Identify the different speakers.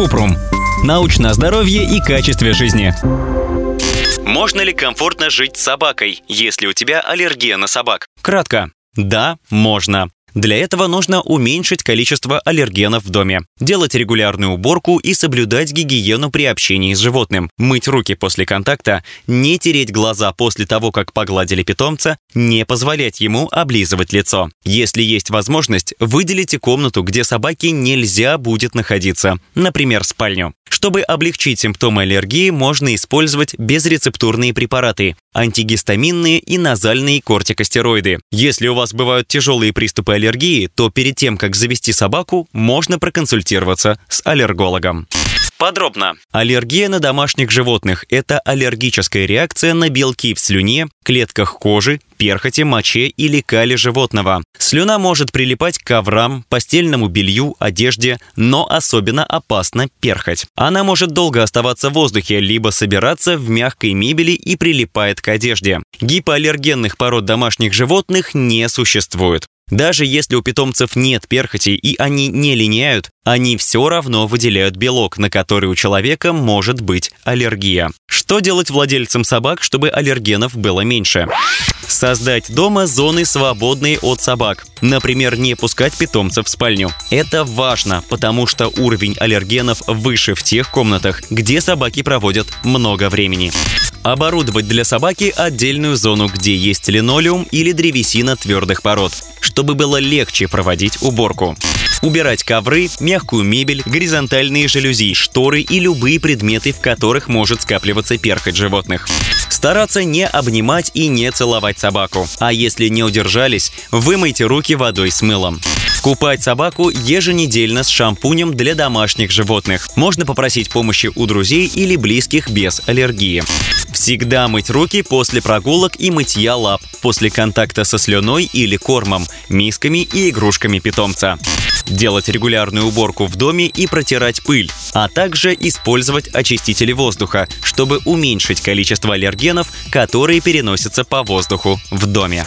Speaker 1: Купрум. Научное здоровье и качестве жизни.
Speaker 2: Можно ли комфортно жить с собакой, если у тебя аллергия на собак?
Speaker 1: Кратко. Да, можно. Для этого нужно уменьшить количество аллергенов в доме, делать регулярную уборку и соблюдать гигиену при общении с животным, мыть руки после контакта, не тереть глаза после того, как погладили питомца, не позволять ему облизывать лицо. Если есть возможность, выделите комнату, где собаке нельзя будет находиться, например, спальню. Чтобы облегчить симптомы аллергии, можно использовать безрецептурные препараты, антигистаминные и назальные кортикостероиды. Если у вас бывают тяжелые приступы аллергии, то перед тем, как завести собаку, можно проконсультироваться с аллергологом.
Speaker 2: Подробно.
Speaker 1: Аллергия на домашних животных – это аллергическая реакция на белки в слюне, клетках кожи, перхоти, моче или кале животного. Слюна может прилипать к коврам, постельному белью, одежде, но особенно опасна перхоть. Она может долго оставаться в воздухе, либо собираться в мягкой мебели и прилипает к одежде. Гипоаллергенных пород домашних животных не существует. Даже если у питомцев нет перхоти и они не линяют, они все равно выделяют белок, на который у человека может быть аллергия. Что делать владельцам собак, чтобы аллергенов было меньше? Создать дома зоны, свободные от собак. Например, не пускать питомцев в спальню. Это важно, потому что уровень аллергенов выше в тех комнатах, где собаки проводят много времени. Оборудовать для собаки отдельную зону, где есть линолеум или древесина твердых пород, чтобы было легче проводить уборку. Убирать ковры, мягкую мебель, горизонтальные жалюзи, шторы и любые предметы, в которых может скапливаться перхоть животных. Стараться не обнимать и не целовать собаку. А если не удержались, вымойте руки водой с мылом. Купать собаку еженедельно с шампунем для домашних животных. Можно попросить помощи у друзей или близких без аллергии. Всегда мыть руки после прогулок и мытья лап, после контакта со слюной или кормом, мисками и игрушками питомца делать регулярную уборку в доме и протирать пыль, а также использовать очистители воздуха, чтобы уменьшить количество аллергенов, которые переносятся по воздуху в доме.